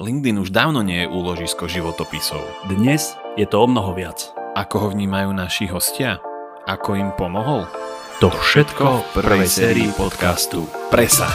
LinkedIn už dávno nie je úložisko životopisov. Dnes je to o mnoho viac. Ako ho vnímajú naši hostia? Ako im pomohol? To všetko v prvej sérii podcastu Presa.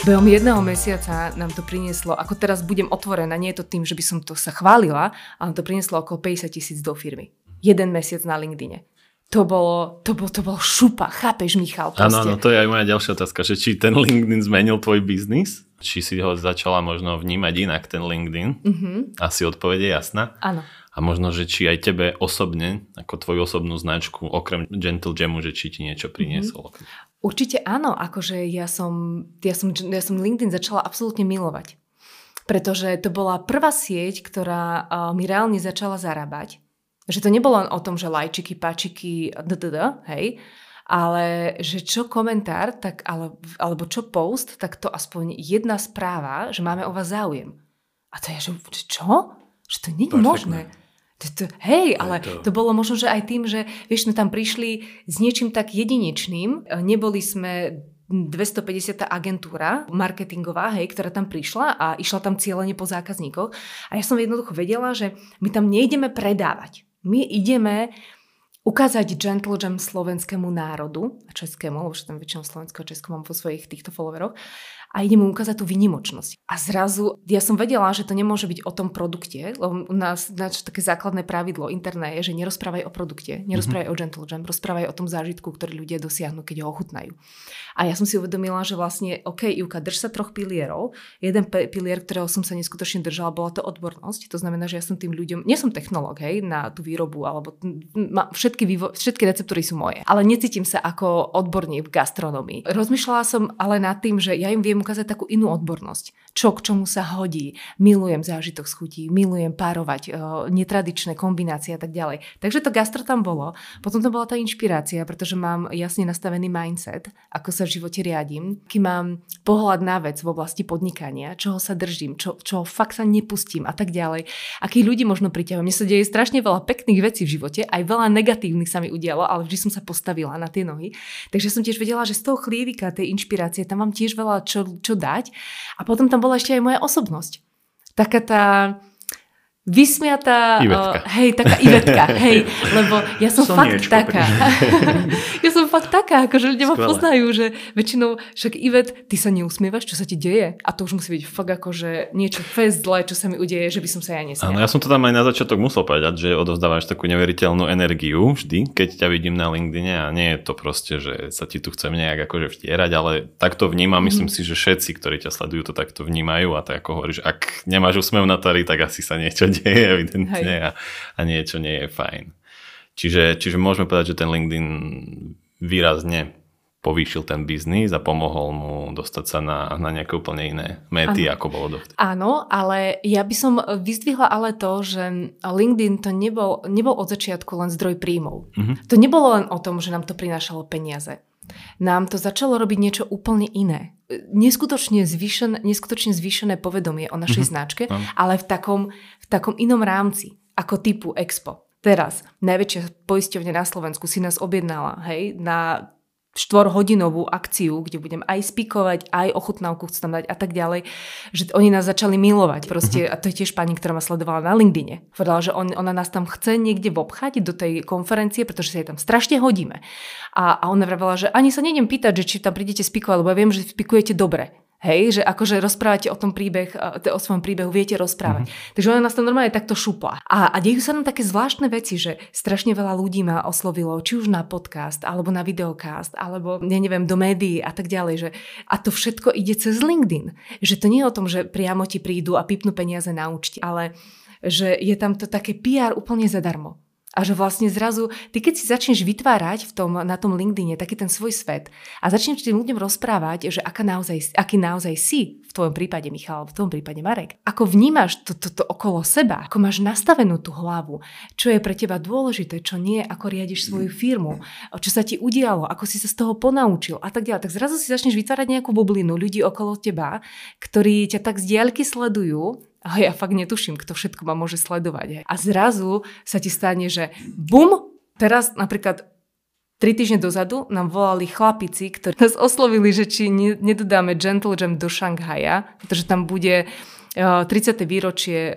Behom jedného mesiaca nám to prinieslo, ako teraz budem otvorená, nie je to tým, že by som to sa chválila, ale to prinieslo okolo 50 tisíc do firmy. Jeden mesiac na LinkedIne. To bolo, to bolo, to bolo šupa, chápeš Michal? Áno, no to je aj moja ďalšia otázka, že či ten LinkedIn zmenil tvoj biznis? Či si ho začala možno vnímať inak, ten LinkedIn? Mm-hmm. Asi odpovede jasná. Áno. A možno, že či aj tebe osobne, ako tvoju osobnú značku, okrem Gentle Jamu, že či ti niečo priniesol? Mm-hmm. Určite áno, akože ja som, ja som, ja som LinkedIn začala absolútne milovať. Pretože to bola prvá sieť, ktorá mi reálne začala zarábať. Že to nebolo len o tom, že lajčiky, páčiky, ddd, hej, ale že čo komentár, tak, ale, alebo čo post, tak to aspoň jedna správa, že máme o vás záujem. A to je, že čo? Že to nie je možné. To, to, hej, ale to... to bolo možno, že aj tým, že vieš, sme tam prišli s niečím tak jedinečným. E, neboli sme 250. agentúra marketingová, hej, ktorá tam prišla a išla tam cieľene po zákazníkoch. A ja som jednoducho vedela, že my tam nejdeme predávať. My ideme ukázať Gentle Jam slovenskému národu, a českému, lebo tam väčšinou slovenského a česko mám vo svojich týchto followeroch, a ide mu ukázať tú vynimočnosť. A zrazu, ja som vedela, že to nemôže byť o tom produkte, lebo u nás, nás také základné pravidlo interné je, že nerozprávaj o produkte, nerozprávaj mm-hmm. o Gentle Jam, rozprávaj o tom zážitku, ktorý ľudia dosiahnu, keď ho ochutnajú. A ja som si uvedomila, že vlastne, OK, Ivka, drž sa troch pilierov. Jeden pilier, ktorého som sa neskutočne držala, bola to odbornosť. To znamená, že ja som tým ľuďom, nie som technológ, hej, na tú výrobu, alebo ma, všetky, vývo, všetky receptúry sú moje, ale necítim sa ako odborník v gastronomii. Rozmýšľala som ale nad tým, že ja im viem ukázať takú inú odbornosť. Čo k čomu sa hodí. Milujem zážitok z chutí, milujem párovať, uh, netradičné kombinácie a tak ďalej. Takže to gastro tam bolo. Potom to bola tá inšpirácia, pretože mám jasne nastavený mindset, ako sa v živote riadím, aký mám pohľad na vec v oblasti podnikania, čoho sa držím, čo, čo fakt sa nepustím a tak ďalej. Akých ľudí možno priťahujem. Mne sa deje strašne veľa pekných vecí v živote, aj veľa negatívnych sa mi udialo, ale vždy som sa postavila na tie nohy. Takže som tiež vedela, že z toho chlievika, tej inšpirácie, tam mám tiež veľa čo, čo dať. A potom tam bola ešte aj moja osobnosť. Taká tá vysmiatá, Ivetka. Uh, hej, taká Ivetka, hej, lebo ja som Soniečko, fakt taká. ja som fakt taká, akože ľudia ma poznajú, že väčšinou, však Ivet, ty sa neusmievaš, čo sa ti deje? A to už musí byť fakt akože niečo fest zlé, čo sa mi udeje, že by som sa ja nesmiala. Áno, ja som to tam aj na začiatok musel povedať, že odovzdávaš takú neveriteľnú energiu vždy, keď ťa vidím na LinkedIne a nie je to proste, že sa ti tu chcem nejak akože vtierať, ale takto vnímam, myslím mm. si, že všetci, ktorí ťa sledujú, to takto vnímajú a tak ako hovoríš, ak nemáš úsmev na tari, tak asi sa niečo deje evidentne a, a niečo nie je fajn. Čiže, čiže môžeme povedať, že ten LinkedIn výrazne povýšil ten biznis a pomohol mu dostať sa na, na nejaké úplne iné mety, ano. ako bolo dovtedy. Áno, ale ja by som vyzdvihla ale to, že LinkedIn to nebol, nebol od začiatku len zdroj príjmov. Uh-huh. To nebolo len o tom, že nám to prinášalo peniaze. Nám to začalo robiť niečo úplne iné. Neskutočne zvýšené, neskutočne zvýšené povedomie o našej uh-huh. značke, uh-huh. ale v takom, v takom inom rámci, ako typu Expo. Teraz najväčšia poisťovňa na Slovensku si nás objednala hej, na štvorhodinovú akciu, kde budem aj spikovať, aj ochutnávku chcem tam dať a tak ďalej, že oni nás začali milovať. Proste, mhm. a to je tiež pani, ktorá ma sledovala na LinkedIne. Povedala, že on, ona nás tam chce niekde vobchať do tej konferencie, pretože sa jej tam strašne hodíme. A, a ona vravela, že ani sa nejdem pýtať, že či tam prídete spikovať, lebo ja viem, že spikujete dobre. Hej, že akože rozprávate o tom príbeh, o svojom príbehu viete rozprávať. Mm-hmm. Takže ona nás tam normálne takto šupla. A, a dejú sa nám také zvláštne veci, že strašne veľa ľudí ma oslovilo, či už na podcast, alebo na videokast, alebo ja neviem, do médií a tak ďalej. Že, a to všetko ide cez LinkedIn. Že to nie je o tom, že priamo ti prídu a pipnú peniaze na účte, ale že je tam to také PR úplne zadarmo. A že vlastne zrazu, ty keď si začneš vytvárať v tom, na tom LinkedIne taký ten svoj svet a začneš tým ľuďom rozprávať, že aká naozaj, aký naozaj si, v tvojom prípade Michal, v tvojom prípade Marek, ako vnímaš to, to, to okolo seba, ako máš nastavenú tú hlavu, čo je pre teba dôležité, čo nie, ako riadiš svoju firmu, čo sa ti udialo, ako si sa z toho ponaučil a tak ďalej. Tak zrazu si začneš vytvárať nejakú bublinu ľudí okolo teba, ktorí ťa tak z diaľky sledujú a ja fakt netuším, kto všetko ma môže sledovať. A zrazu sa ti stane, že bum, teraz napríklad Tri týždne dozadu nám volali chlapici, ktorí nás oslovili, že či nedodáme Gentle Jam do Šanghaja, pretože tam bude 30. výročie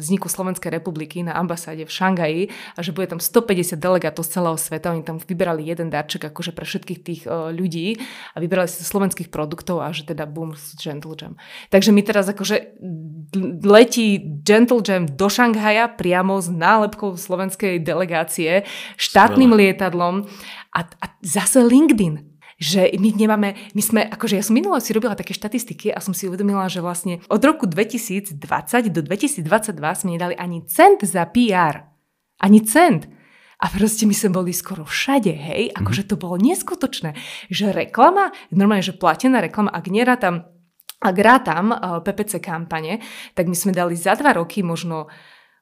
vzniku Slovenskej republiky na ambasáde v Šangaji a že bude tam 150 delegátov z celého sveta. Oni tam vyberali jeden darček akože pre všetkých tých ľudí a vyberali si slovenských produktov a že teda boom Gentle Jam. Takže my teraz akože letí Gentle Jam do Šanghaja priamo s nálepkou slovenskej delegácie štátnym lietadlom a, a zase LinkedIn že my nemáme, my sme, akože ja som minule si robila také štatistiky a som si uvedomila, že vlastne od roku 2020 do 2022 sme nedali ani cent za PR. Ani cent. A proste my sme boli skoro všade, hej, akože to bolo neskutočné, že reklama, normálne, že platená reklama, ak nerátam, ak rátam eh, PPC kampane, tak my sme dali za dva roky možno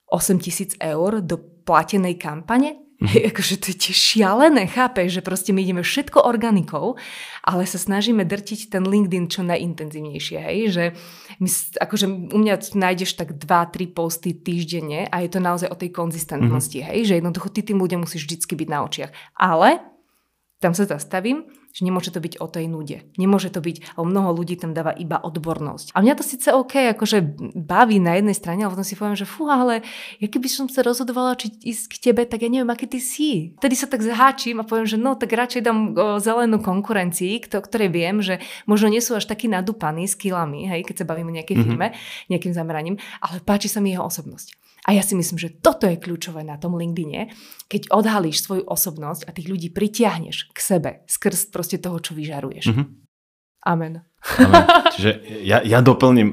8 tisíc eur do platenej kampane Hej, akože to je tiež šialené, chápeš, že proste my ideme všetko organikou, ale sa snažíme drtiť ten LinkedIn čo najintenzívnejšie, hej, že my, akože u mňa nájdeš tak 2-3 posty týždenne a je to naozaj o tej konzistentnosti, mm-hmm. hej, že jednoducho ty tým ľuďom musíš vždycky byť na očiach. Ale tam sa zastavím, že nemôže to byť o tej nude. Nemôže to byť, o mnoho ľudí tam dáva iba odbornosť. A mňa to síce OK, akože baví na jednej strane, ale potom si poviem, že fú, ale ja keby som sa rozhodovala, či ísť k tebe, tak ja neviem, aký ty si. Vtedy sa tak zaháčim a poviem, že no, tak radšej dám zelenú konkurencii, ktoré viem, že možno nie sú až takí nadúpaní s kilami, hej, keď sa bavíme o nejakej mm-hmm. firme, nejakým zameraním, ale páči sa mi jeho osobnosť. A ja si myslím, že toto je kľúčové na tom LinkedIne, keď odhalíš svoju osobnosť a tých ľudí pritiahneš k sebe skrz proste toho, čo vyžaruješ. Mm-hmm. Amen. Amen. Čiže ja, ja doplním,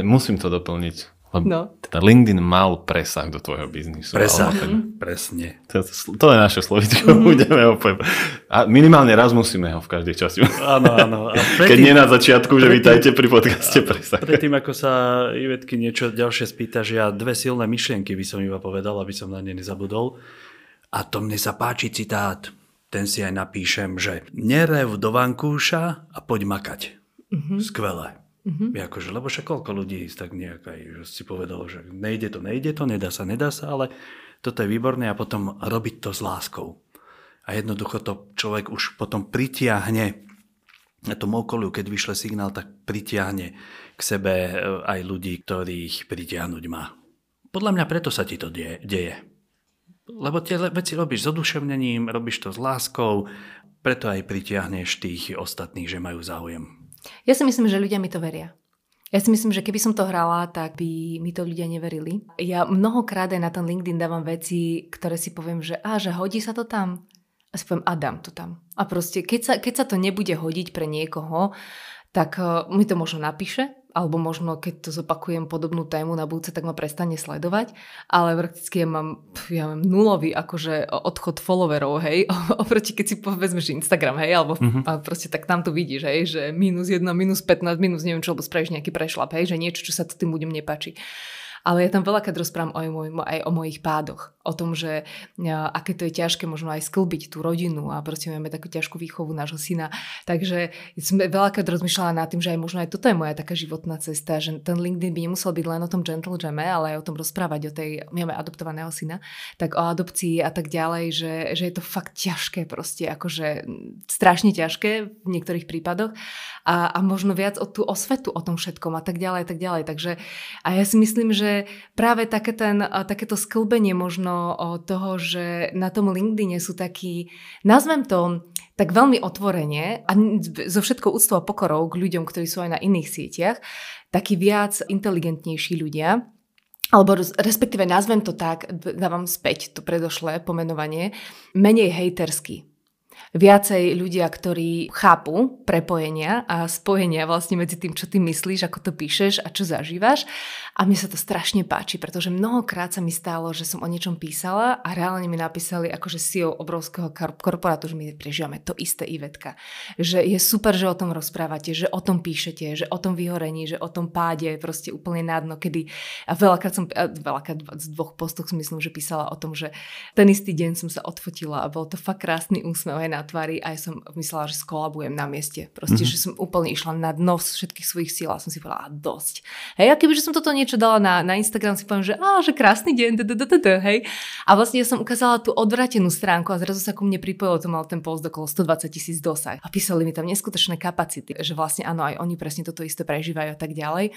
musím to doplniť. Lebo no. teda LinkedIn mal presah do tvojho biznisu. Presah, ten, presne. To, to je naše slovičko, mm-hmm. budeme poviem. A minimálne raz musíme ho v každej časti. Áno, áno. A predtým, Keď nie na začiatku, že vítajte pri podcaste presah. Predtým, ako sa Ivetky niečo ďalšie spýta, že ja dve silné myšlienky by som iba povedal, aby som na ne nezabudol. A to mne sa páči citát, ten si aj napíšem, že nerev do vankúša a poď makať. Mm-hmm. Skvelé. Mm-hmm. Akože, lebo však koľko ľudí tak nejak aj že si povedalo, že nejde to, nejde to, nedá sa, nedá sa, ale toto je výborné a potom robiť to s láskou. A jednoducho to človek už potom pritiahne na tom okoliu, keď vyšle signál, tak pritiahne k sebe e, aj ľudí, ktorých pritiahnuť má. Podľa mňa preto sa ti to deje. deje. Lebo tie veci robíš s oduševnením, robíš to s láskou, preto aj pritiahneš tých ostatných, že majú záujem. Ja si myslím, že ľudia mi to veria. Ja si myslím, že keby som to hrala, tak by mi to ľudia neverili. Ja mnohokrát aj na ten LinkedIn dávam veci, ktoré si poviem, že a, že hodí sa to tam. A si poviem, a dám to tam. A proste, keď sa, keď sa to nebude hodiť pre niekoho, tak uh, mi to možno napíše, alebo možno keď to zopakujem podobnú tému na budúce, tak ma prestane sledovať, ale prakticky ja mám, ja mám nulový akože odchod followerov, hej, oproti keď si povedzme, že Instagram, hej, alebo mm-hmm. a proste tak tam to vidíš, hej, že minus 1, minus 15, minus neviem čo, alebo spravíš nejaký prešlap, hej, že niečo, čo sa tým ľuďom nepáči ale ja tam veľakrát rozprávam aj, aj o mojich pádoch. O tom, že aké to je ťažké možno aj sklbiť tú rodinu a proste máme takú ťažkú výchovu nášho syna. Takže som veľakrát rozmýšľala nad tým, že aj možno aj toto je moja taká životná cesta, že ten LinkedIn by nemusel byť len o tom gentle jame, ale aj o tom rozprávať o tej, máme adoptovaného syna, tak o adopcii a tak ďalej, že, že je to fakt ťažké proste, akože strašne ťažké v niektorých prípadoch a, a možno viac o tú osvetu o tom všetkom a tak ďalej, a tak ďalej. Takže a ja si myslím, že práve také ten, takéto sklbenie možno toho, že na tom LinkedIne sú takí, nazvem to tak veľmi otvorene a so všetkou úctou a pokorou k ľuďom, ktorí sú aj na iných sieťach, takí viac inteligentnejší ľudia, alebo respektíve nazvem to tak, dávam späť to predošlé pomenovanie, menej hejtersky viacej ľudia, ktorí chápu prepojenia a spojenia vlastne medzi tým, čo ty myslíš, ako to píšeš a čo zažívaš A mne sa to strašne páči, pretože mnohokrát sa mi stalo, že som o niečom písala a reálne mi napísali akože CEO obrovského korporátu, že my prežívame to isté Ivetka. Že je super, že o tom rozprávate, že o tom píšete, že o tom vyhorení, že o tom páde proste úplne na dno, kedy a veľakrát som, a veľakrát z dvoch postoch si myslím, že písala o tom, že ten istý deň som sa odfotila a bol to fakt krásny úsmev aj na tvári a ja som myslela, že skolabujem na mieste. Proste, mm-hmm. že som úplne išla na dno všetkých svojich síl a som si povedala, dosť. Hej, a kebyže som toto niečo dala na, na Instagram, si poviem, že, á, že krásny deň, hej. A vlastne ja som ukázala tú odvratenú stránku a zrazu sa ku mne pripojilo, to mal ten post okolo 120 tisíc dosah. A písali mi tam neskutočné kapacity, že vlastne áno, aj oni presne toto isté prežívajú a tak ďalej.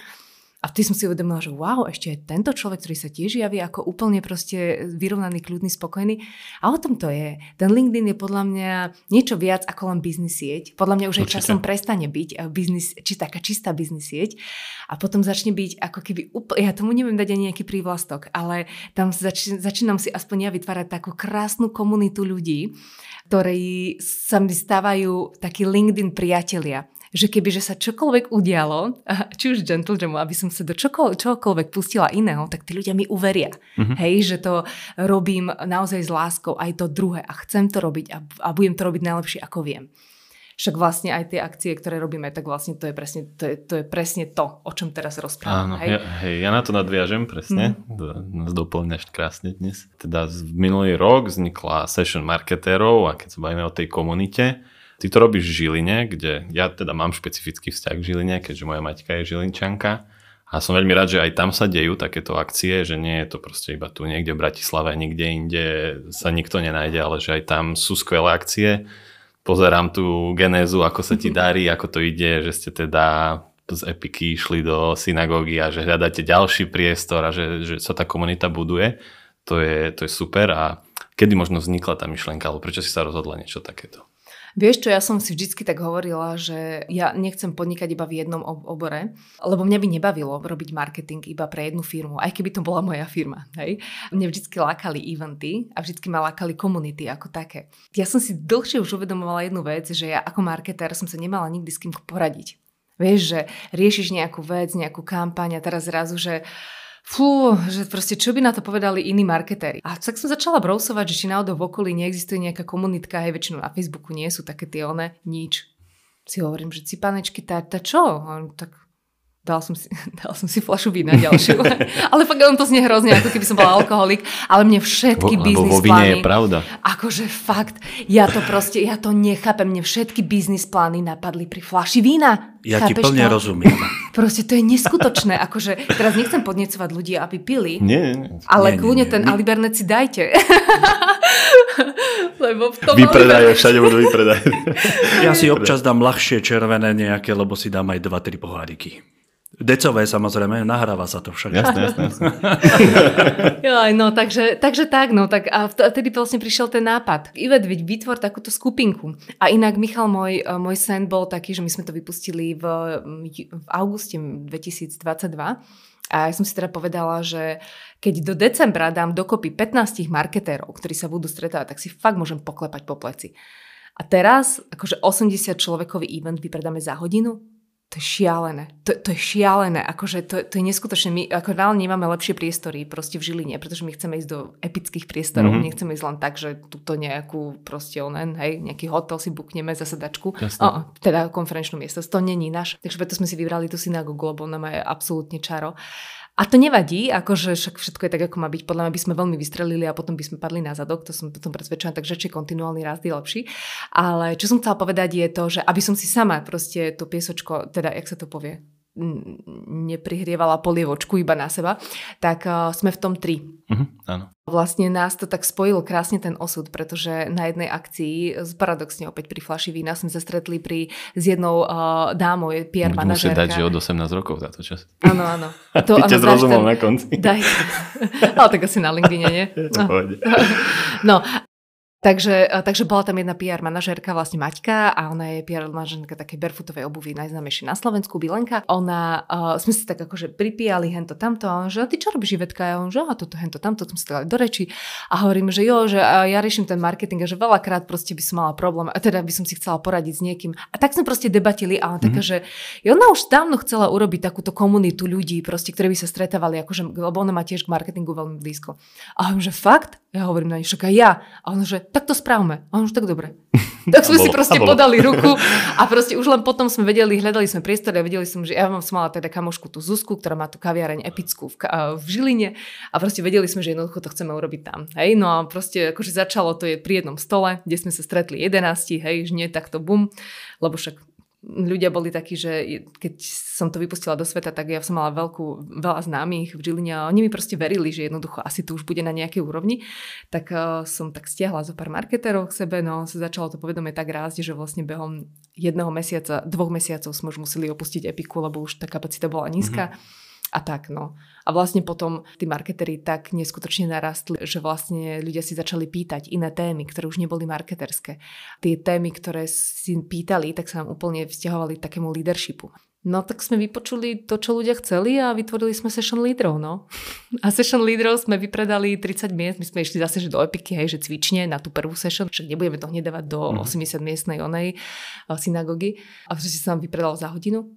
A vtedy som si uvedomila, že wow, ešte aj tento človek, ktorý sa tiež javí ako úplne proste vyrovnaný, kľudný, spokojný. A o tom to je. Ten LinkedIn je podľa mňa niečo viac ako len biznis sieť. Podľa mňa už aj časom prestane byť eh, biznis, či taká čistá biznis sieť a potom začne byť ako keby úplne, ja tomu neviem dať ani nejaký prívlastok, ale tam zač, začínam si aspoň ja vytvárať takú krásnu komunitu ľudí, ktorí sa mi stávajú takí LinkedIn priatelia že keby že sa čokoľvek udialo, či už Gentle Jamu, aby som sa do čokoľvek, čokoľvek pustila iného, tak tí ľudia mi uveria. Mm-hmm. Hej, že to robím naozaj s láskou aj to druhé a chcem to robiť a, a budem to robiť najlepšie, ako viem. Však vlastne aj tie akcie, ktoré robíme, tak vlastne to je presne to, je, to, je presne to o čom teraz rozprávam. Áno, hej? Ja, hej, ja na to nadviažem presne, mm. doplňaš krásne dnes. Teda minulý rok vznikla session marketérov a keď sa bavíme o tej komunite, Ty to robíš v Žiline, kde ja teda mám špecifický vzťah k Žiline, keďže moja maťka je Žilinčanka. A som veľmi rád, že aj tam sa dejú takéto akcie, že nie je to proste iba tu niekde v Bratislave, nikde inde sa nikto nenájde, ale že aj tam sú skvelé akcie. Pozerám tú genézu, ako sa ti darí, ako to ide, že ste teda z Epiky išli do synagógy a že hľadáte ďalší priestor a že, že sa tá komunita buduje. To je, to je super a kedy možno vznikla tá myšlienka, alebo prečo si sa rozhodla niečo takéto? Vieš čo, ja som si vždycky tak hovorila, že ja nechcem podnikať iba v jednom obore, lebo mňa by nebavilo robiť marketing iba pre jednu firmu, aj keby to bola moja firma. Hej? Mne vždycky lákali eventy a vždycky ma lákali komunity ako také. Ja som si dlhšie už uvedomovala jednu vec, že ja ako marketér som sa nemala nikdy s kým poradiť. Vieš, že riešiš nejakú vec, nejakú kampaň a teraz zrazu, že fú, že proste čo by na to povedali iní marketéri. A tak som začala brousovať, že či náhodou v okolí neexistuje nejaká komunitka, aj väčšinou na Facebooku nie sú také tie one, nič. Si hovorím, že cipanečky, tá, tá čo? tak dal som si, dal som si flašu vína ďalšiu. ale fakt on to znie hrozne, ako keby som bola alkoholik. Ale mne všetky Bo, biznis vo plány... je pravda. Akože fakt, ja to proste, ja to nechápem. Mne všetky biznis plány napadli pri flaši vína. Ja Chápeš ti plne to? rozumiem. Proste to je neskutočné. Akože teraz nechcem podnecovať ľudí, aby pili. Nie, nie. Ale nie, kľudne ten Alibernet si dajte. lebo v tom vypredaje, všade budú vypredaje. ja si občas dám ľahšie červené nejaké, lebo si dám aj 2-3 poháriky. Decové samozrejme, nahráva sa to však. Jasné, jasné. no, takže, takže tak, no, tak a vtedy vlastne prišiel ten nápad. Ivet, vytvor takúto skupinku. A inak Michal, môj, e, môj sen bol taký, že my sme to vypustili v, v auguste 2022. A ja som si teda povedala, že keď do decembra dám dokopy 15 marketérov, ktorí sa budú stretávať, tak si fakt môžem poklepať po pleci. A teraz, akože 80 človekový event vypredáme za hodinu, to je šialené. To, to je šialené. Akože to, to je neskutočné. My ako reálne nemáme lepšie priestory proste v Žiline, pretože my chceme ísť do epických priestorov. Mm-hmm. Nechceme ísť len tak, že túto nejakú proste onen, hej, nejaký hotel si bukneme za sedačku. O, teda konferenčnú miesto. To není náš. Takže preto sme si vybrali tú synagogu, lebo ona má absolútne čaro. A to nevadí, akože však všetko je tak, ako má byť. Podľa mňa by sme veľmi vystrelili a potom by sme padli na zadok, to som potom presvedčená, takže či kontinuálny rast je lepší. Ale čo som chcela povedať je to, že aby som si sama proste to piesočko, teda jak sa to povie, neprihrievala polievočku iba na seba, tak uh, sme v tom tri. Uh-huh, áno. Vlastne nás to tak spojil krásne ten osud, pretože na jednej akcii, paradoxne opäť pri flaši vína, sme sa stretli pri, s jednou uh, dámou, je PR manažérka. dať, že od 18 rokov táto čas. Áno, áno. To, Ty ťa zrozumel na konci. Daj. Ale tak asi na LinkedIn, nie? No. no. Takže, e, takže bola tam jedna PR manažérka, vlastne Maťka a ona je PR manažérka takej barefootovej obuvy, najznámejšie na Slovensku, Bilenka. Ona, uh, sme si tak akože pripíjali hento tamto a on, že a ty čo robíš Ivetka? A on, že a toto hento tamto, sme si dali do reči a hovorím, že jo, že ja riešim ten marketing a že veľakrát proste by som mala problém, a teda by som si chcela poradiť s niekým. A tak sme proste debatili a on mm-hmm. taká, že ona už dávno chcela urobiť takúto komunitu ľudí, proste, ktorí by sa stretávali, akože, lebo ona má tiež k marketingu veľmi blízko. A hovorím, že fakt? Ja hovorím na aj ja. A on, že tak to správme. A už tak dobre. Tak sme si proste podali ruku a proste už len potom sme vedeli, hľadali sme priestor a vedeli som, že ja mám som mala teda kamošku tú Zuzku, ktorá má tú kaviareň epickú v, v Žiline a proste vedeli sme, že jednoducho to chceme urobiť tam. Hej, no a proste akože začalo to je pri jednom stole, kde sme sa stretli 11, hej, že nie takto bum, lebo však ľudia boli takí, že keď som to vypustila do sveta, tak ja som mala veľkú, veľa známych v Žiline a oni mi proste verili, že jednoducho asi to už bude na nejakej úrovni. Tak uh, som tak stiahla zo pár marketerov k sebe, no sa začalo to povedomie tak rásť, že vlastne behom jedného mesiaca, dvoch mesiacov sme už museli opustiť Epiku, lebo už tá kapacita bola nízka. Mm-hmm a tak no. A vlastne potom tí marketeri tak neskutočne narastli, že vlastne ľudia si začali pýtať iné témy, ktoré už neboli marketerské. Tie témy, ktoré si pýtali, tak sa nám úplne vzťahovali takému leadershipu. No tak sme vypočuli to, čo ľudia chceli a vytvorili sme session lídrov, no. A session lídrov sme vypredali 30 miest, my sme išli zase že do Epiky, hej, že cvične na tú prvú session, však nebudeme to hneď dávať do mm. 80 miestnej onej eh, synagógy. A že sa nám vypredal za hodinu.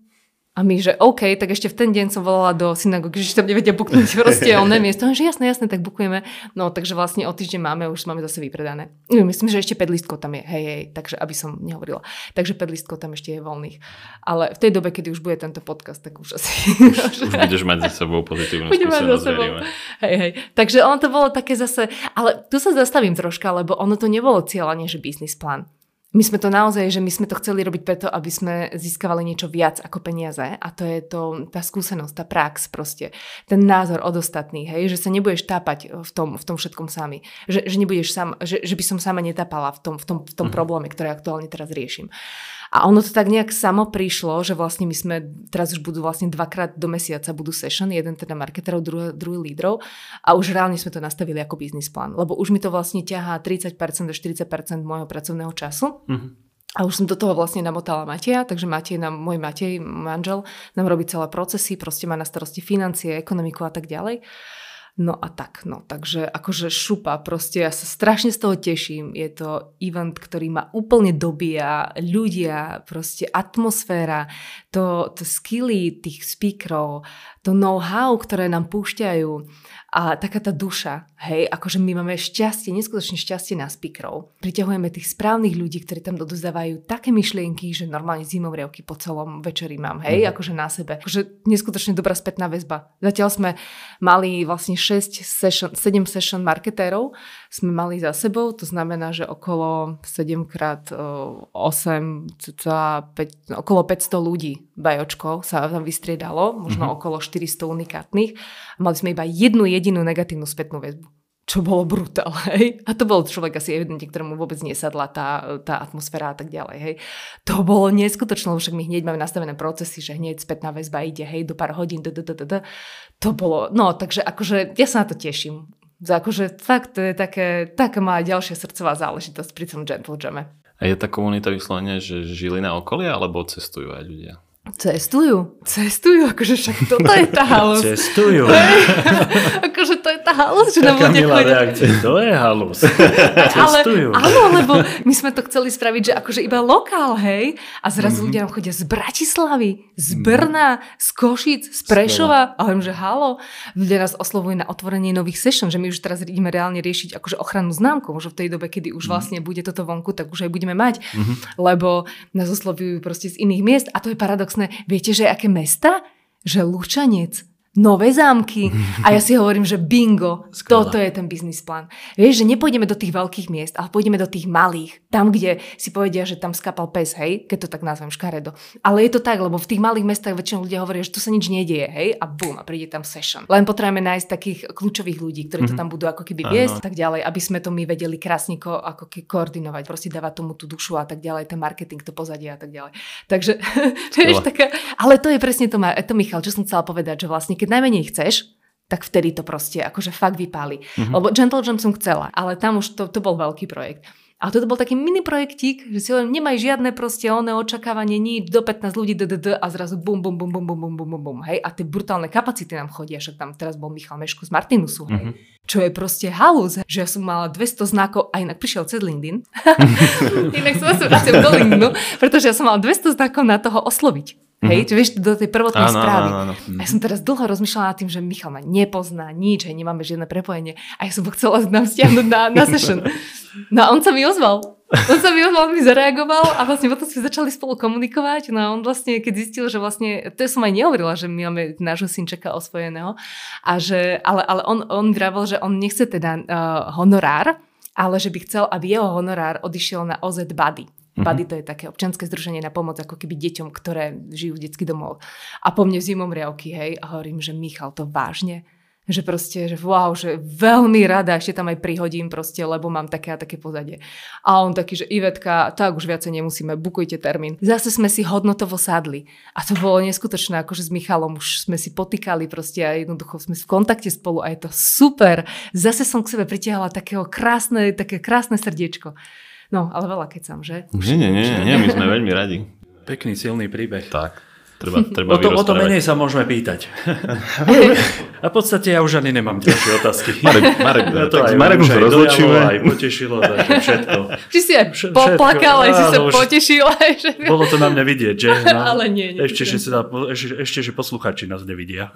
A my, že OK, tak ešte v ten deň som volala do synagógy, že tam nevedia buknúť proste oné miesto. Že jasné, jasné, tak bukujeme. No, takže vlastne o týždeň máme, už máme zase vypredané. Myslím, že ešte 5 listkov tam je, hej, hej, takže aby som nehovorila. Takže 5 listkov tam ešte je voľných. Ale v tej dobe, kedy už bude tento podcast, tak už asi... Už, už budeš mať za sebou pozitívnu skúsenosť, sebou. Hej, hej. Takže ono to bolo také zase, ale tu sa zastavím troška, lebo ono to nebolo cieľanie, že biznis plán my sme to naozaj, že my sme to chceli robiť preto, aby sme získavali niečo viac ako peniaze a to je to, tá skúsenosť, tá prax proste, ten názor od ostatných, hej, že sa nebudeš tápať v tom, v tom všetkom sami, že, že, nebudeš sam, že, že by som sama netápala v tom, v tom, v tom mm. probléme, ktoré aktuálne teraz riešim. A ono to tak nejak samo prišlo, že vlastne my sme, teraz už budú vlastne dvakrát do mesiaca budú session, jeden teda marketerov, druhý, druhý lídrov a už reálne sme to nastavili ako biznis plán, lebo už mi to vlastne ťahá 30% do 40% môjho pracovného času. Mm-hmm. A už som do toho vlastne namotala Mateja, takže Matej nám, môj Matej, manžel, nám robí celé procesy, proste má na starosti financie, ekonomiku a tak ďalej. No a tak, no. Takže akože šupa, proste ja sa strašne z toho teším. Je to event, ktorý ma úplne dobíja. Ľudia, proste atmosféra, to, to skilly tých speakerov, to know-how, ktoré nám púšťajú a taká tá duša, hej, akože my máme šťastie, neskutočne šťastie na speakerov. Priťahujeme tých správnych ľudí, ktorí tam dodozdávajú také myšlienky, že normálne zimomrievky po celom večeri mám, hej, mm. akože na sebe. Akože neskutočne dobrá spätná väzba. Zatiaľ sme mali vlastne 6 session, 7 session marketérov, sme mali za sebou, to znamená, že okolo 7 krát 8, cca 5, okolo 500 ľudí bajočko sa tam vystriedalo, možno mm-hmm. okolo 400 unikátnych. Mali sme iba jednu jedinú negatívnu spätnú väzbu čo bolo brutál, hej. A to bol človek asi evidentne, ktorému vôbec nesadla tá, tá atmosféra a tak ďalej, hej. To bolo neskutočné, však my hneď máme nastavené procesy, že hneď spätná väzba ide, hej, do pár hodín, d, d, d, d, To bolo, no, takže akože ja sa na to teším. Akože fakt, to je také, taká má ďalšia srdcová záležitosť pri tom Gentle Jamme. A je tá komunita vyslovene, že žili na okolie, alebo cestujú aj ľudia? Cestujú, cestujú, akože však toto je tá halus. Cestujú. akože tá halus, že nám ľudia chodia. reakcia, to je halus. Ale, áno, lebo my sme to chceli spraviť, že akože iba lokál, hej, a zrazu mm-hmm. ľudia nám chodia z Bratislavy, z mhm. Brna, z Košic, z Prešova, a hovorím, že halo, ľudia nás oslovujú na otvorenie nových session, že my už teraz ideme reálne riešiť akože ochrannú známku, možno v tej dobe, kedy už mm-hmm. vlastne bude toto vonku, tak už aj budeme mať, mm-hmm. lebo nás oslovujú proste z iných miest a to je paradox paradoxné. Viete, že aké mesta? Že Lučanec, nové zámky. A ja si hovorím, že bingo, Skvelá. toto je ten biznis plán. Vieš, že nepôjdeme do tých veľkých miest, ale pôjdeme do tých malých. Tam, kde si povedia, že tam skapal pes, hej, keď to tak nazvem škaredo. Ale je to tak, lebo v tých malých mestách väčšinou ľudia hovoria, že tu sa nič nedieje, hej, a bum, a príde tam session. Len potrebujeme nájsť takých kľúčových ľudí, ktorí mm-hmm. to mhm. tam budú ako keby viesť a tak ďalej, aby sme to my vedeli krásne ko, ako keby koordinovať, proste dávať tomu tú dušu a tak ďalej, ten marketing, to pozadie a tak ďalej. Takže, vieš, taká, ale to je presne to, to Michal, čo som chcela povedať, že vlastne keď najmenej chceš, tak vtedy to proste akože fakt vypáli. Mm-hmm. Lebo Gentle Jam som chcela, ale tam už to, to bol veľký projekt. A toto bol taký mini projektík, že si len nemaj žiadne proste oné očakávanie, nič, do 15 ľudí, ddd, a zrazu bum, bum, bum, bum, bum, bum, bum, bum, bum, hej. A tie brutálne kapacity nám chodia, však tam teraz bol Michal Meško z Martinusu, hej. Mm-hmm. Čo je proste halus, že ja som mala 200 znakov a inak prišiel cez LinkedIn. inak som sa do LinkedInu, pretože ja som mala 200 znakov na toho osloviť. Hej, mm-hmm. vieš, do tej prvotnej áno, správy. Áno, áno. A ja som teraz dlho rozmýšľala nad tým, že Michal ma nepozná nič, hej, nemáme žiadne prepojenie. A ja som ho chcela nám stiahnuť na, na session. No a on sa mi ozval. On sa mi ozval, mi zareagoval a vlastne potom sme začali spolu komunikovať. No a on vlastne, keď zistil, že vlastne, to som aj nehovorila, že my máme nášho synčeka osvojeného, a že, ale, ale on, on vravel, že on nechce teda uh, honorár, ale že by chcel, aby jeho honorár odišiel na OZ Buddy. Mm-hmm. Buddy to je také občanské združenie na pomoc ako keby deťom, ktoré žijú v detský domov. A po mne zimom riavky, hej, a hovorím, že Michal, to vážne? Že proste, že wow, že veľmi rada ešte tam aj prihodím proste, lebo mám také a také pozadie. A on taký, že Ivetka, tak už viacej nemusíme, bukujte termín. Zase sme si hodnotovo sadli. A to bolo neskutočné, akože s Michalom už sme si potýkali proste a jednoducho sme v kontakte spolu a je to super. Zase som k sebe pritiahla takého krásne, také krásne srdiečko. No, ale veľa keď som, že? Nie, nie, nie, nie, my sme veľmi radi. Pekný, silný príbeh. Tak. Treba, treba o, to, o to menej sa môžeme pýtať. A v podstate ja už ani nemám ďalšie otázky. Marek, Marek, ja to tak, aj Marek už rozlučíme. Aj potešilo, takže všetko. Či si aj poplakal, aj si sa potešil. Aj že... Bolo to na mňa vidieť, že? No, Ale nie, nie. Ešte, že, sa, ešte, ešte, že posluchači nás nevidia.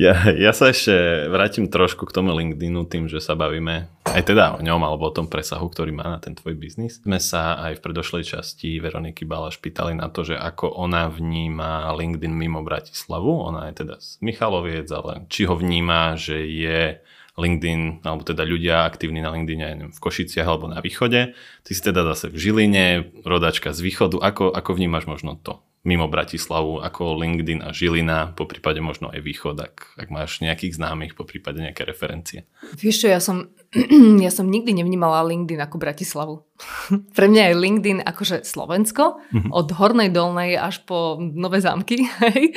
Ja, ja sa ešte vrátim trošku k tomu LinkedInu tým, že sa bavíme aj teda o ňom alebo o tom presahu, ktorý má na ten tvoj biznis. Sme sa aj v predošlej časti Veroniky Balaš pýtali na to, že ako ona vníma LinkedIn mimo Bratislavu. Ona je teda z Michaloviec, ale či ho vníma, že je LinkedIn, alebo teda ľudia aktívni na LinkedIn, neviem, v Košiciach alebo na východe. Ty si teda zase v Žiline, rodačka z východu. Ako, ako vnímaš možno to? Mimo Bratislavu, ako LinkedIn a Žilina, po prípade možno aj Východ, ak, ak máš nejakých známych, po prípade nejaké referencie. Vieš čo, ja som, ja som nikdy nevnímala LinkedIn ako Bratislavu. Pre mňa je LinkedIn akože Slovensko, mm-hmm. od Hornej Dolnej až po Nové zámky. Hej.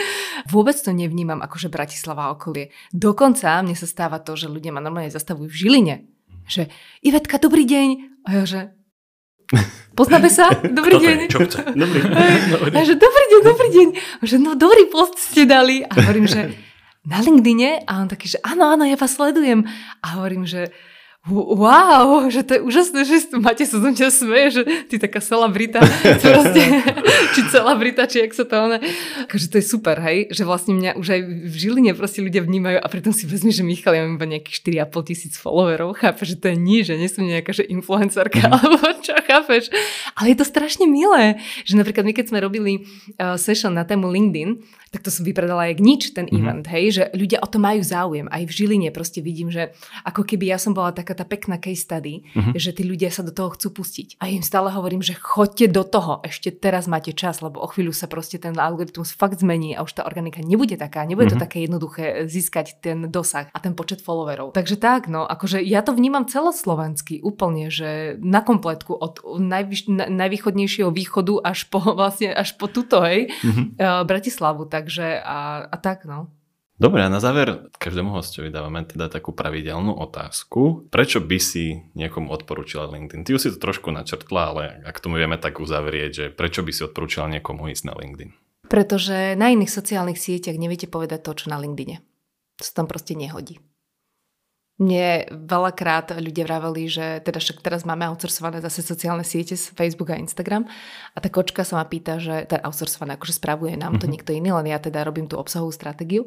Vôbec to nevnímam akože Bratislava okolie. Dokonca mne sa stáva to, že ľudia ma normálne zastavujú v Žiline. Že Ivetka, dobrý deň. A ja, že Poznáme sa? Dobrý deň. Čo chce? Dobrý. dobrý. A že dobrý deň, dobrý deň. A že no dobrý post ste dali. A hovorím, že na LinkedIne? A on taký, že áno, áno, ja vás sledujem. A hovorím, že wow, že to je úžasné, že máte sa mňa smeje, že ty taká celebrita, proste, či celebrita, či jak sa to ona, akože to je super, hej, že vlastne mňa už aj v Žiline proste ľudia vnímajú a pritom si vezmi, že Michal, ja mám iba nejakých 4,5 tisíc followerov, chápeš, že to je nič, že nie som nejaká, že influencerka, mm. alebo čo, chápeš, ale je to strašne milé, že napríklad my keď sme robili uh, session na tému LinkedIn, tak to som vypredala jak nič ten mm-hmm. event, hej, že ľudia o to majú záujem. Aj v Žiline proste vidím, že ako keby ja som bola taká tá pekná case study, mm-hmm. že tí ľudia sa do toho chcú pustiť. A im stále hovorím, že choďte do toho, ešte teraz máte čas, lebo o chvíľu sa proste ten algoritmus fakt zmení a už tá organika nebude taká, nebude mm-hmm. to mhm. také jednoduché získať ten dosah a ten počet followerov. Takže tak, no, akože ja to vnímam celoslovensky úplne, že na kompletku od najvyš, na, najvýchodnejšieho východu až po vlastne až po tuto, hej, mm-hmm. uh, Bratislavu. Tak takže a, a tak no. Dobre, a na záver každému hostovi dávame teda takú pravidelnú otázku. Prečo by si niekomu odporúčila LinkedIn? Ty už si to trošku načrtla, ale ak tomu vieme tak uzavrieť, že prečo by si odporúčila niekomu ísť na LinkedIn? Pretože na iných sociálnych sieťach neviete povedať to, čo na LinkedIne. To sa tam proste nehodí. Mne veľakrát ľudia vraveli, že teda však teraz máme outsourcované zase sociálne siete z Facebook a Instagram a tá kočka sa ma pýta, že teda outsourcované, akože spravuje nám to mm-hmm. niekto iný, len ja teda robím tú obsahovú stratégiu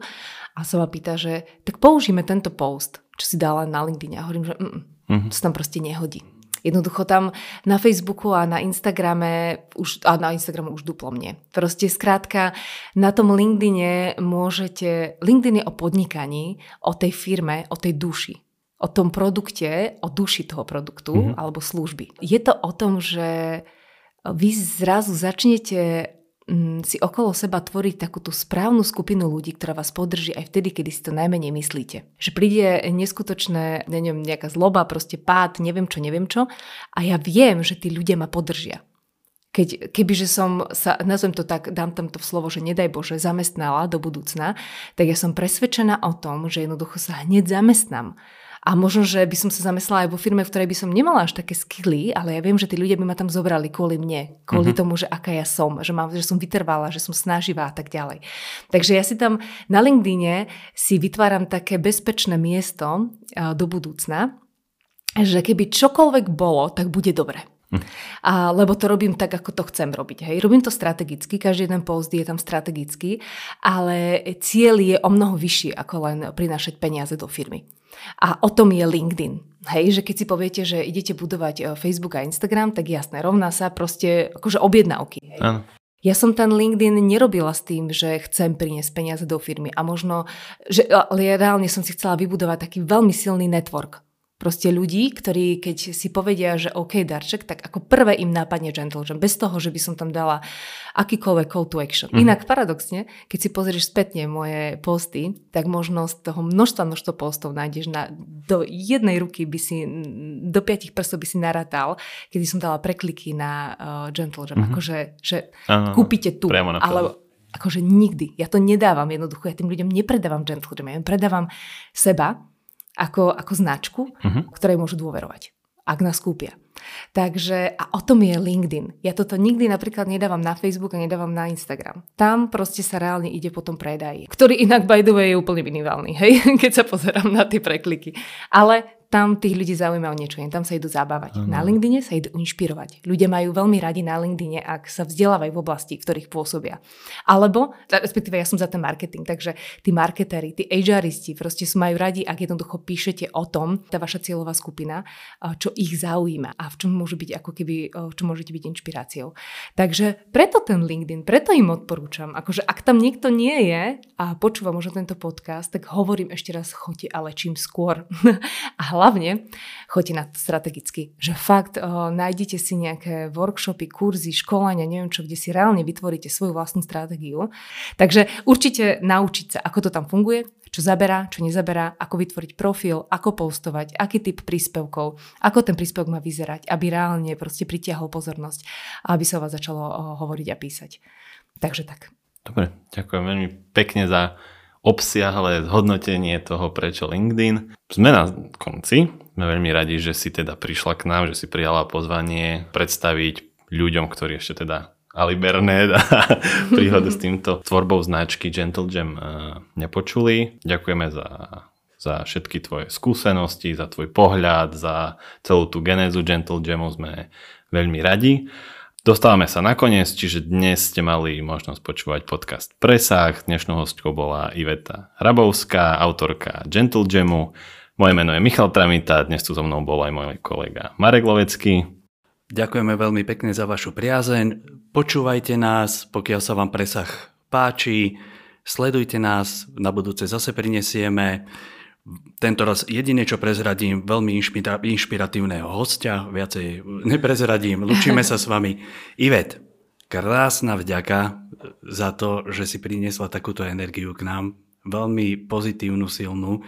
a sa ma pýta, že tak použijeme tento post, čo si dala na LinkedIn a hovorím, že mm, to sa tam proste nehodí. Jednoducho tam na Facebooku a na Instagrame už, a na Instagramu už duplo mne. Proste skrátka, na tom LinkedIne môžete, LinkedIn je o podnikaní, o tej firme, o tej duši o tom produkte, o duši toho produktu mm-hmm. alebo služby. Je to o tom, že vy zrazu začnete si okolo seba tvoriť takú tú správnu skupinu ľudí, ktorá vás podrží aj vtedy, kedy si to najmenej myslíte. Že príde neskutočné, neviem, nejaká zloba, proste pád, neviem čo, neviem čo a ja viem, že tí ľudia ma podržia. Keď, kebyže som sa, nazvem to tak, dám tam to slovo, že nedaj Bože, zamestnala do budúcna, tak ja som presvedčená o tom, že jednoducho sa hneď zamestnám. A možno, že by som sa zamestnala aj vo firme, v ktorej by som nemala až také skily, ale ja viem, že tí ľudia by ma tam zobrali kvôli mne, kvôli uh-huh. tomu, že aká ja som, že, mám, že som vytrvala, že som snaživá a tak ďalej. Takže ja si tam na LinkedIne si vytváram také bezpečné miesto do budúcna, že keby čokoľvek bolo, tak bude dobre. A, lebo to robím tak, ako to chcem robiť. Hej. Robím to strategicky, každý jeden post je tam strategický, ale cieľ je o mnoho vyšší, ako len prinášať peniaze do firmy. A o tom je LinkedIn. Hej, že keď si poviete, že idete budovať e, Facebook a Instagram, tak jasné, rovná sa proste akože objednávky. Hej. Ja som ten LinkedIn nerobila s tým, že chcem priniesť peniaze do firmy a možno, že ale ja reálne som si chcela vybudovať taký veľmi silný network proste ľudí, ktorí keď si povedia, že OK, darček, tak ako prvé im nápadne gentleman, bez toho, že by som tam dala akýkoľvek call to action. Mm. Inak paradoxne, keď si pozrieš spätne moje posty, tak možno z toho množstva množstva postov nájdeš na, do jednej ruky by si, do piatich prstov by si naratal, kedy som dala prekliky na uh, gentleman, mm-hmm. akože, že Aha, kúpite tu, ale akože nikdy. Ja to nedávam jednoducho, ja tým ľuďom nepredávam gentleman, ja im predávam seba, ako, ako značku, uh-huh. ktorej môžu dôverovať, ak nás kúpia. Takže a o tom je LinkedIn. Ja toto nikdy napríklad nedávam na Facebook a nedávam na Instagram. Tam proste sa reálne ide po tom predaji, ktorý inak by the way je úplne minimálny, hej, keď sa pozerám na tie prekliky. Ale tam tých ľudí zaujíma o niečo tam sa idú zabávať. Ano. Na LinkedIne sa idú inšpirovať. Ľudia majú veľmi radi na LinkedIne, ak sa vzdelávajú v oblasti, v ktorých pôsobia. Alebo, respektíve ja som za ten marketing, takže tí marketéri, tí HRisti proste sú majú radi, ak jednoducho píšete o tom, tá vaša cieľová skupina, čo ich zaujíma a v čom môže byť ako keby, čo môžete byť inšpiráciou. Takže preto ten LinkedIn, preto im odporúčam. Akože ak tam niekto nie je a počúva možno tento podcast, tak hovorím ešte raz, choďte ale čím skôr. a hlavne choďte na to strategicky, že fakt o, nájdete si nejaké workshopy, kurzy, školania, neviem čo, kde si reálne vytvoríte svoju vlastnú stratégiu. Takže určite naučiť sa, ako to tam funguje, čo zaberá, čo nezaberá, ako vytvoriť profil, ako postovať, aký typ príspevkov, ako ten príspevok má vyzerať, aby reálne proste pritiahol pozornosť a aby sa o vás začalo hovoriť a písať. Takže tak. Dobre, ďakujem veľmi pekne za obsiahle zhodnotenie toho, prečo LinkedIn. Sme na konci. Sme veľmi radi, že si teda prišla k nám, že si prijala pozvanie predstaviť ľuďom, ktorí ešte teda Ali Bernet a príhodu s týmto tvorbou značky Gentle Jam eh, nepočuli. Ďakujeme za, za všetky tvoje skúsenosti, za tvoj pohľad, za celú tú genézu Gentle Jamu sme veľmi radi. Dostávame sa nakoniec, čiže dnes ste mali možnosť počúvať podcast Presah. Dnešnou hostkou bola Iveta Hrabovská, autorka Gentle Jamu. Moje meno je Michal Tramita, dnes tu so mnou bol aj môj kolega Marek Lovecký. Ďakujeme veľmi pekne za vašu priazeň. Počúvajte nás, pokiaľ sa vám presah páči. Sledujte nás, na budúce zase prinesieme tento raz jedine, čo prezradím, veľmi inšpira- inšpiratívneho hostia, viacej neprezradím, lučíme sa s vami. Ivet, krásna vďaka za to, že si priniesla takúto energiu k nám, veľmi pozitívnu, silnú.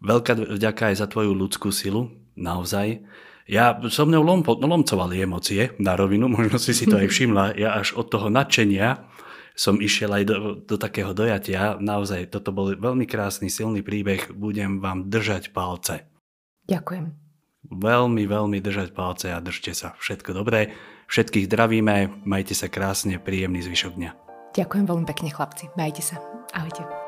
Veľká vďaka aj za tvoju ľudskú silu, naozaj. Ja so mnou lom, lomcovali emócie na rovinu, možno si si to aj všimla. Ja až od toho nadšenia som išiel aj do, do takého dojatia. Naozaj, toto bol veľmi krásny, silný príbeh. Budem vám držať palce. Ďakujem. Veľmi, veľmi držať palce a držte sa. Všetko dobré. Všetkých zdravíme. Majte sa krásne, príjemný zvyšok dňa. Ďakujem veľmi pekne, chlapci. Majte sa. Ahojte.